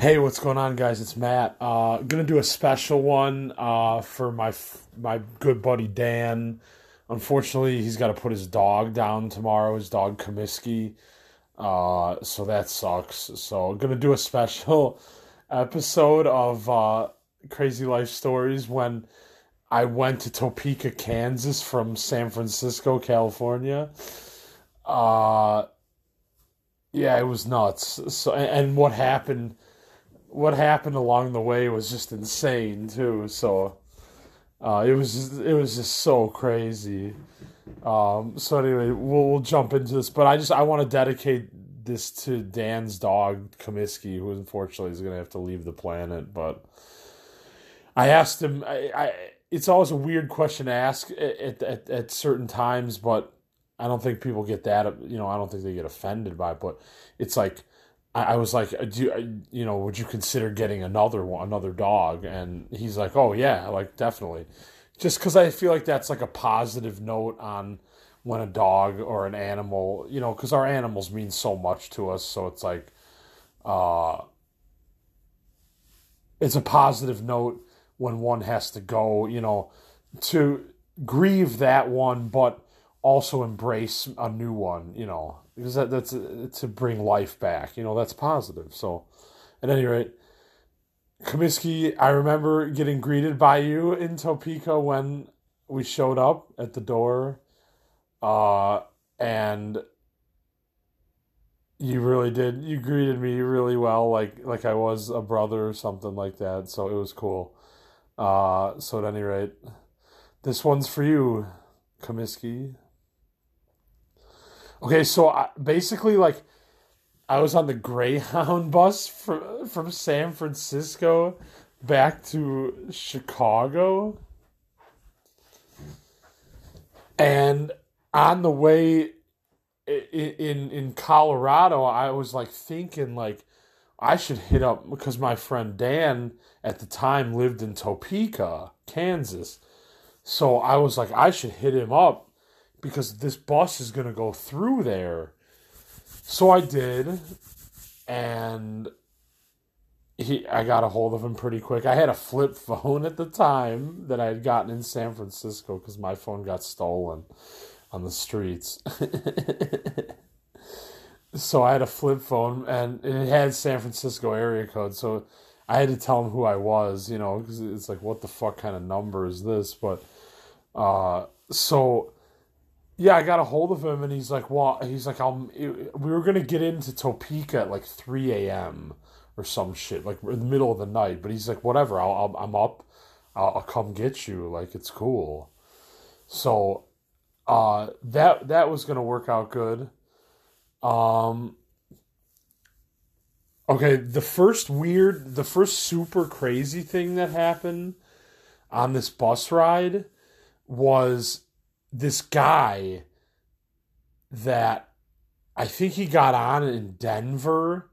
Hey, what's going on, guys? It's Matt. Uh, gonna do a special one uh, for my my good buddy Dan. Unfortunately, he's got to put his dog down tomorrow. His dog Comiskey. Uh, so that sucks. So I'm gonna do a special episode of uh, Crazy Life Stories when I went to Topeka, Kansas from San Francisco, California. Uh, yeah, it was nuts. So and what happened? What happened along the way was just insane too. So uh, it was just, it was just so crazy. Um, so anyway, we'll, we'll jump into this, but I just I want to dedicate this to Dan's dog Comiskey, who unfortunately is going to have to leave the planet. But I asked him. I, I it's always a weird question to ask at, at at certain times, but I don't think people get that. You know, I don't think they get offended by it. But it's like I, I was like, do you, you know, would you consider getting another one, another dog? And he's like, oh yeah, like definitely, just because I feel like that's like a positive note on when a dog or an animal, you know, because our animals mean so much to us. So it's like, uh, it's a positive note when one has to go, you know, to grieve that one, but also embrace a new one, you know, because that, that's to bring life back, you know, that's positive. So, at any rate, Comiskey, I remember getting greeted by you in Topeka when we showed up at the door, uh, and you really did. You greeted me really well, like like I was a brother or something like that. So it was cool. Uh, so at any rate, this one's for you, Comiskey. Okay, so I, basically, like, I was on the Greyhound bus from from San Francisco back to Chicago, and on the way in in Colorado, I was like thinking like I should hit up because my friend Dan at the time lived in Topeka, Kansas. So I was like I should hit him up because this bus is going to go through there. So I did, and he I got a hold of him pretty quick. I had a flip phone at the time that I had gotten in San Francisco because my phone got stolen on the streets. so I had a flip phone, and it had San Francisco area code. So I had to tell him who I was, you know, because it's like, what the fuck kind of number is this? But uh, so yeah, I got a hold of him, and he's like, "Well, he's like, I'm." We were gonna get into Topeka at like three a.m. or some shit, like in the middle of the night. But he's like, "Whatever, I'll, i am up. I'll, I'll, come get you. Like it's cool." So, uh, that that was gonna work out good. Um. Okay, the first weird, the first super crazy thing that happened on this bus ride was this guy that I think he got on in Denver.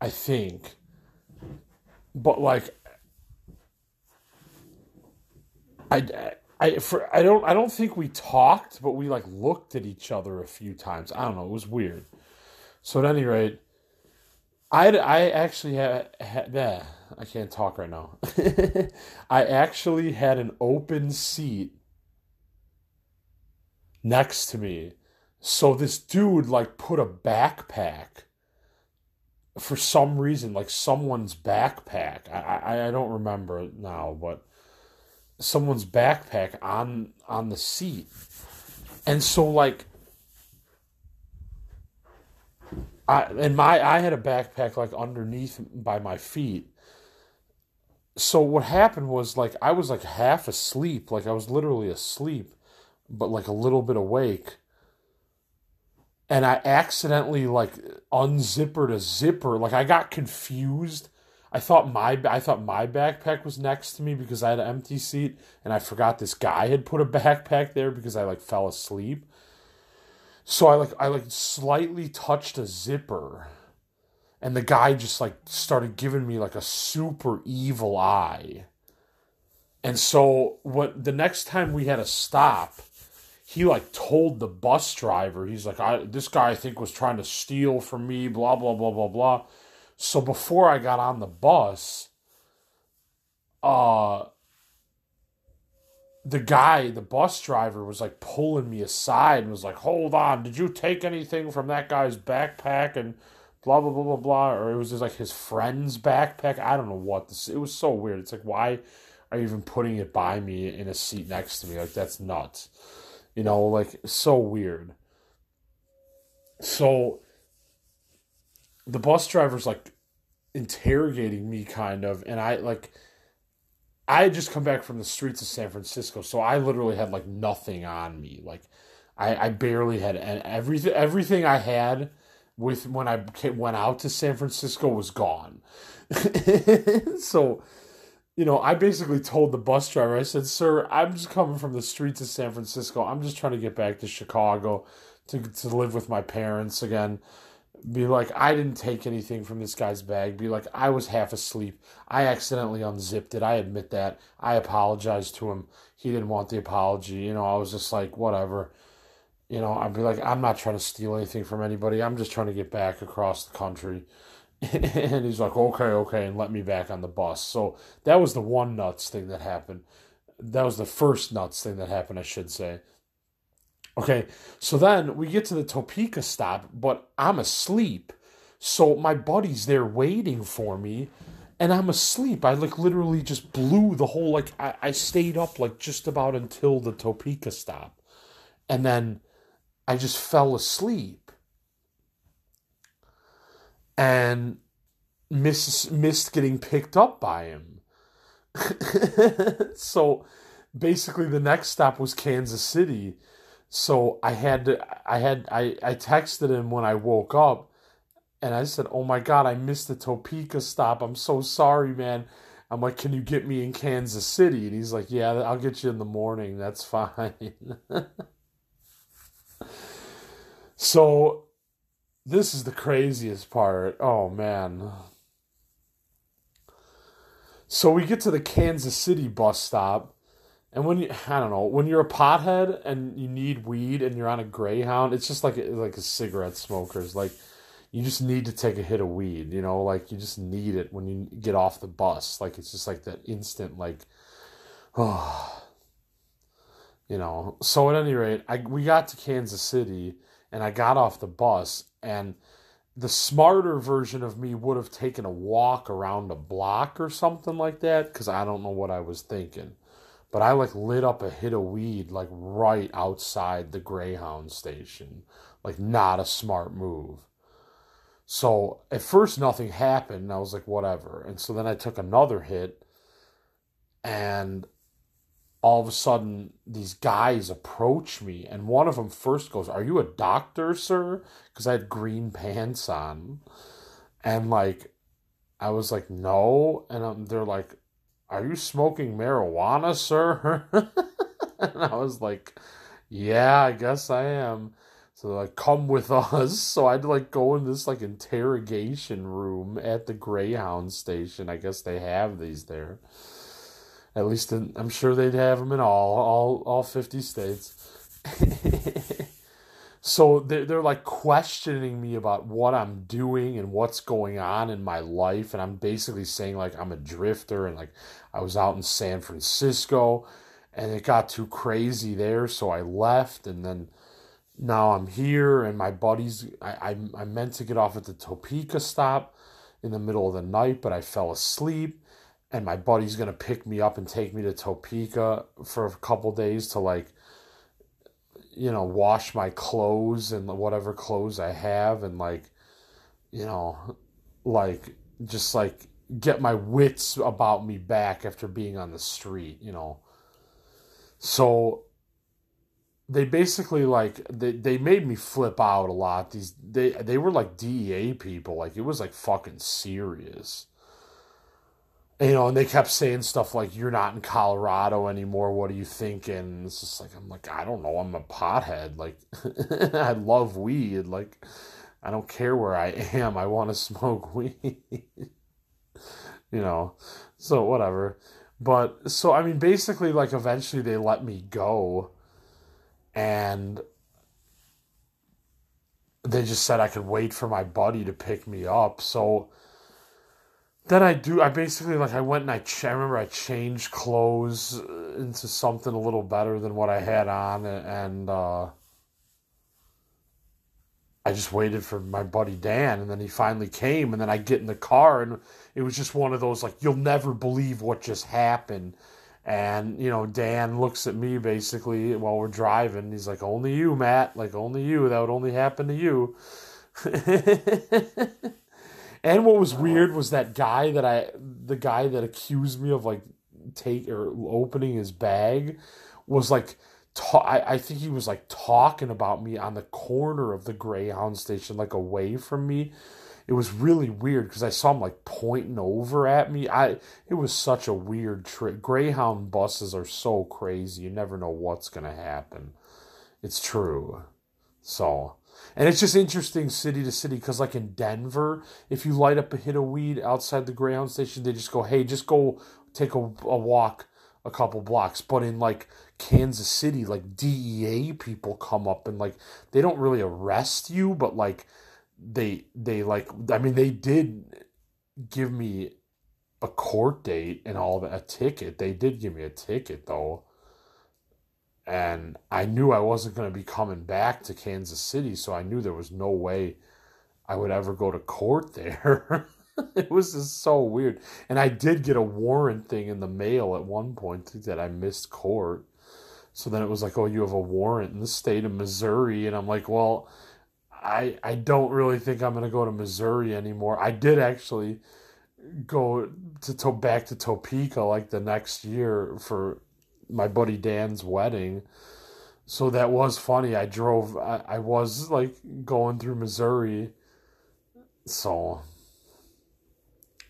I think. But like I I for I don't I don't think we talked, but we like looked at each other a few times. I don't know, it was weird. So at any rate, I I actually had, had yeah, I can't talk right now. I actually had an open seat next to me. So this dude like put a backpack for some reason, like someone's backpack. I, I I don't remember now, but someone's backpack on on the seat. And so like I and my I had a backpack like underneath by my feet. So what happened was like I was like half asleep, like I was literally asleep but like a little bit awake. And I accidentally like unzippered a zipper. Like I got confused. I thought my I thought my backpack was next to me because I had an empty seat, and I forgot this guy had put a backpack there because I like fell asleep. So I like I like slightly touched a zipper, and the guy just like started giving me like a super evil eye. And so what the next time we had a stop, he like told the bus driver, he's like, I this guy I think was trying to steal from me, blah blah blah blah blah. So before I got on the bus, uh the guy, the bus driver was like pulling me aside and was like, "Hold on, did you take anything from that guy's backpack and blah blah blah blah blah?" Or it was just like his friend's backpack. I don't know what this. It was so weird. It's like, why are you even putting it by me in a seat next to me? Like that's nuts. You know, like so weird. So the bus driver's like interrogating me kind of and I like I had just come back from the streets of San Francisco, so I literally had like nothing on me. Like I, I barely had and everything everything I had with when I went out to San Francisco was gone. so you know, I basically told the bus driver, I said, Sir, I'm just coming from the streets of San Francisco. I'm just trying to get back to Chicago to, to live with my parents again. Be like, I didn't take anything from this guy's bag. Be like, I was half asleep. I accidentally unzipped it. I admit that. I apologized to him. He didn't want the apology. You know, I was just like, whatever. You know, I'd be like, I'm not trying to steal anything from anybody. I'm just trying to get back across the country. and he's like, okay, okay, and let me back on the bus. So that was the one nuts thing that happened. That was the first nuts thing that happened, I should say. Okay, so then we get to the Topeka stop, but I'm asleep. So my buddy's there waiting for me, and I'm asleep. I like literally just blew the whole like I, I stayed up like just about until the Topeka stop. And then I just fell asleep and miss, missed getting picked up by him. so basically, the next stop was Kansas City. So I had to, I had, I, I texted him when I woke up and I said, Oh my God, I missed the Topeka stop. I'm so sorry, man. I'm like, Can you get me in Kansas City? And he's like, Yeah, I'll get you in the morning. That's fine. so this is the craziest part. Oh man. So we get to the Kansas City bus stop, and when you I don't know, when you're a pothead and you need weed and you're on a Greyhound, it's just like like a cigarette smokers like you just need to take a hit of weed, you know, like you just need it when you get off the bus. Like it's just like that instant like oh you know. So at any rate, I we got to Kansas City and I got off the bus and the smarter version of me would have taken a walk around a block or something like that because I don't know what I was thinking. But I like lit up a hit of weed like right outside the Greyhound station. Like, not a smart move. So at first, nothing happened. And I was like, whatever. And so then I took another hit and all of a sudden these guys approach me and one of them first goes are you a doctor sir? Because i had green pants on. And like i was like no. And um, they're like are you smoking marijuana sir? And i was like yeah i guess i am. So like come with us. So i had to like go in this like interrogation room at the greyhound station. I guess they have these there at least in, I'm sure they'd have them in all all all 50 states. so they're, they're like questioning me about what I'm doing and what's going on in my life and I'm basically saying like I'm a drifter and like I was out in San Francisco and it got too crazy there so I left and then now I'm here and my buddies I, I, I meant to get off at the Topeka stop in the middle of the night but I fell asleep and my buddy's gonna pick me up and take me to Topeka for a couple days to like you know wash my clothes and whatever clothes I have and like you know like just like get my wits about me back after being on the street you know. So they basically like they, they made me flip out a lot. These they they were like DEA people. Like it was like fucking serious you know, and they kept saying stuff like, "You're not in Colorado anymore. What are you thinking?" it's just like I'm like, I don't know. I'm a pothead. Like, I love weed. Like, I don't care where I am. I want to smoke weed. you know, so whatever. But so I mean, basically, like, eventually they let me go, and they just said I could wait for my buddy to pick me up. So then I do. I basically like I went and I. Ch- I remember I changed clothes uh, into something a little better than what I had on, and uh, I just waited for my buddy Dan, and then he finally came, and then I get in the car, and it was just one of those like you'll never believe what just happened. And you know, Dan looks at me basically while we're driving. He's like, "Only you, Matt. Like only you. That would only happen to you." and what was weird was that guy that I, the guy that accused me of like take or opening his bag, was like ta- I, I think he was like talking about me on the corner of the Greyhound station, like away from me. It was really weird because I saw him like pointing over at me. I it was such a weird trip. Greyhound buses are so crazy. You never know what's gonna happen. It's true. So and it's just interesting city to city because, like in Denver, if you light up a hit of weed outside the Greyhound station, they just go, "Hey, just go take a, a walk a couple blocks." But in like Kansas City, like DEA people come up and like they don't really arrest you, but like they they like I mean they did give me a court date and all that a ticket. They did give me a ticket though. And I knew I wasn't going to be coming back to Kansas City, so I knew there was no way I would ever go to court there. it was just so weird. And I did get a warrant thing in the mail at one point that I missed court. So then it was like, oh, you have a warrant in the state of Missouri. And I'm like, well, I, I don't really think I'm going to go to Missouri anymore. I did actually go to, to back to Topeka like the next year for my buddy Dan's wedding. So that was funny. I drove, I, I was like going through Missouri. So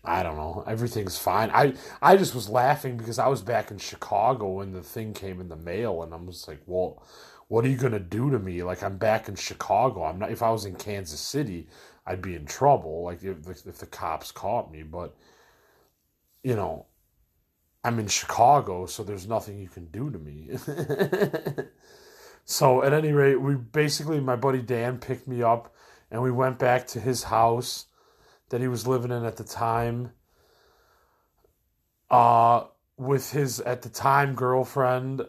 I don't know. Everything's fine. I I just was laughing because I was back in Chicago when the thing came in the mail, and I'm just like, well, what are you gonna do to me? Like I'm back in Chicago. I'm not. If I was in Kansas City, I'd be in trouble. Like if if the cops caught me, but you know, I'm in Chicago, so there's nothing you can do to me. so at any rate, we basically my buddy Dan picked me up, and we went back to his house that he was living in at the time uh with his at the time girlfriend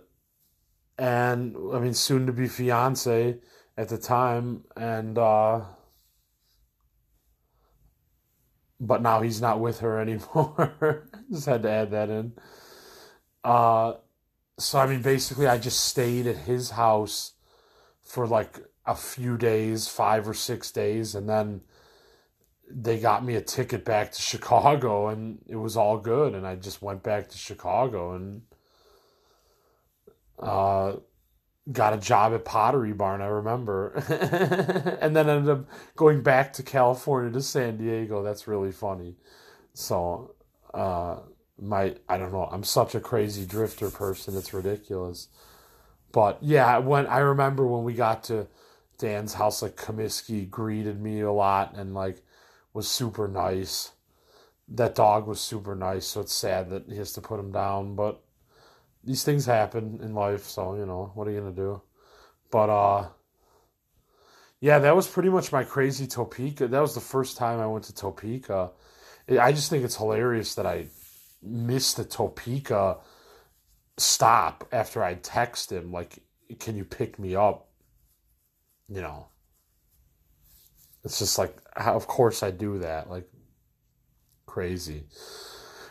and I mean soon to be fiance at the time and uh but now he's not with her anymore. just had to add that in. Uh so I mean basically I just stayed at his house for like a few days, 5 or 6 days and then they got me a ticket back to Chicago and it was all good and I just went back to Chicago and uh got a job at Pottery Barn, I remember. and then ended up going back to California to San Diego. That's really funny. So uh my I don't know, I'm such a crazy drifter person, it's ridiculous. But yeah, when I remember when we got to Dan's house, like Comiskey greeted me a lot and like was super nice. That dog was super nice, so it's sad that he has to put him down, but these things happen in life, so you know, what are you gonna do? But uh yeah, that was pretty much my crazy Topeka. That was the first time I went to Topeka. I just think it's hilarious that I missed the Topeka stop after I text him like, "Can you pick me up?" You know, it's just like, of course I do that. Like, crazy.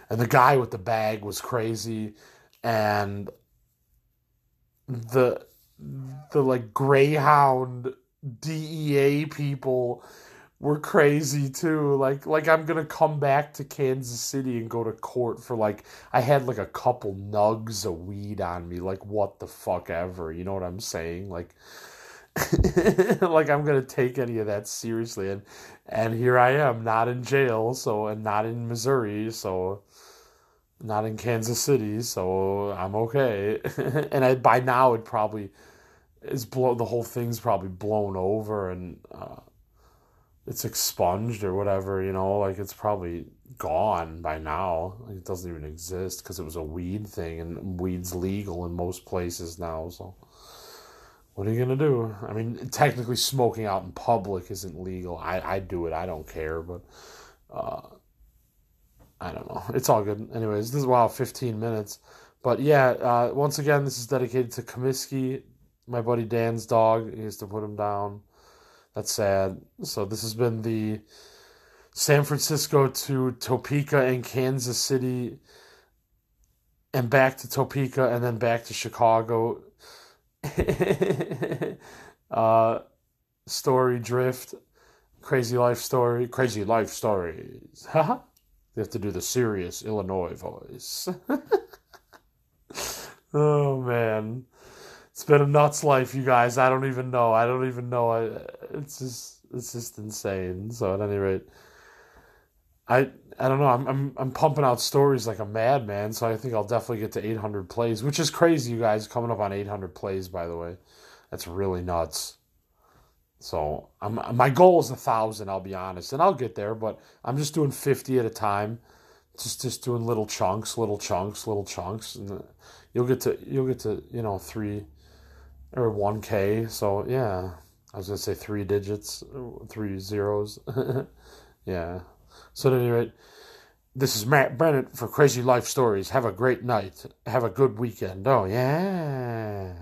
And the guy with the bag was crazy, and the the like Greyhound DEA people were crazy too. Like like I'm gonna come back to Kansas City and go to court for like I had like a couple nugs of weed on me. Like what the fuck ever. You know what I'm saying? Like like I'm gonna take any of that seriously and and here I am not in jail so and not in Missouri so not in Kansas City so I'm okay and I, by now it probably is blow the whole thing's probably blown over and uh, it's expunged or whatever you know like it's probably gone by now like it doesn't even exist because it was a weed thing and weed's legal in most places now so what are you gonna do? I mean, technically, smoking out in public isn't legal. I I do it. I don't care, but uh, I don't know. It's all good. Anyways, this is wow, 15 minutes. But yeah, uh, once again, this is dedicated to Comiskey, my buddy Dan's dog. He has to put him down. That's sad. So this has been the San Francisco to Topeka and Kansas City and back to Topeka and then back to Chicago. uh, story drift, crazy life story, crazy life stories. They have to do the serious Illinois voice. oh man, it's been a nuts life, you guys. I don't even know. I don't even know. I, it's just it's just insane. So at any rate. I I don't know. I'm I'm I'm pumping out stories like a madman, so I think I'll definitely get to 800 plays, which is crazy, you guys. Coming up on 800 plays, by the way, that's really nuts. So I'm my goal is a thousand. I'll be honest, and I'll get there, but I'm just doing 50 at a time, just just doing little chunks, little chunks, little chunks, and uh, you'll get to you'll get to you know three or 1k. So yeah, I was gonna say three digits, three zeros. yeah. So at any rate, this is Matt Bennett for Crazy Life Stories. Have a great night. Have a good weekend. Oh, yeah.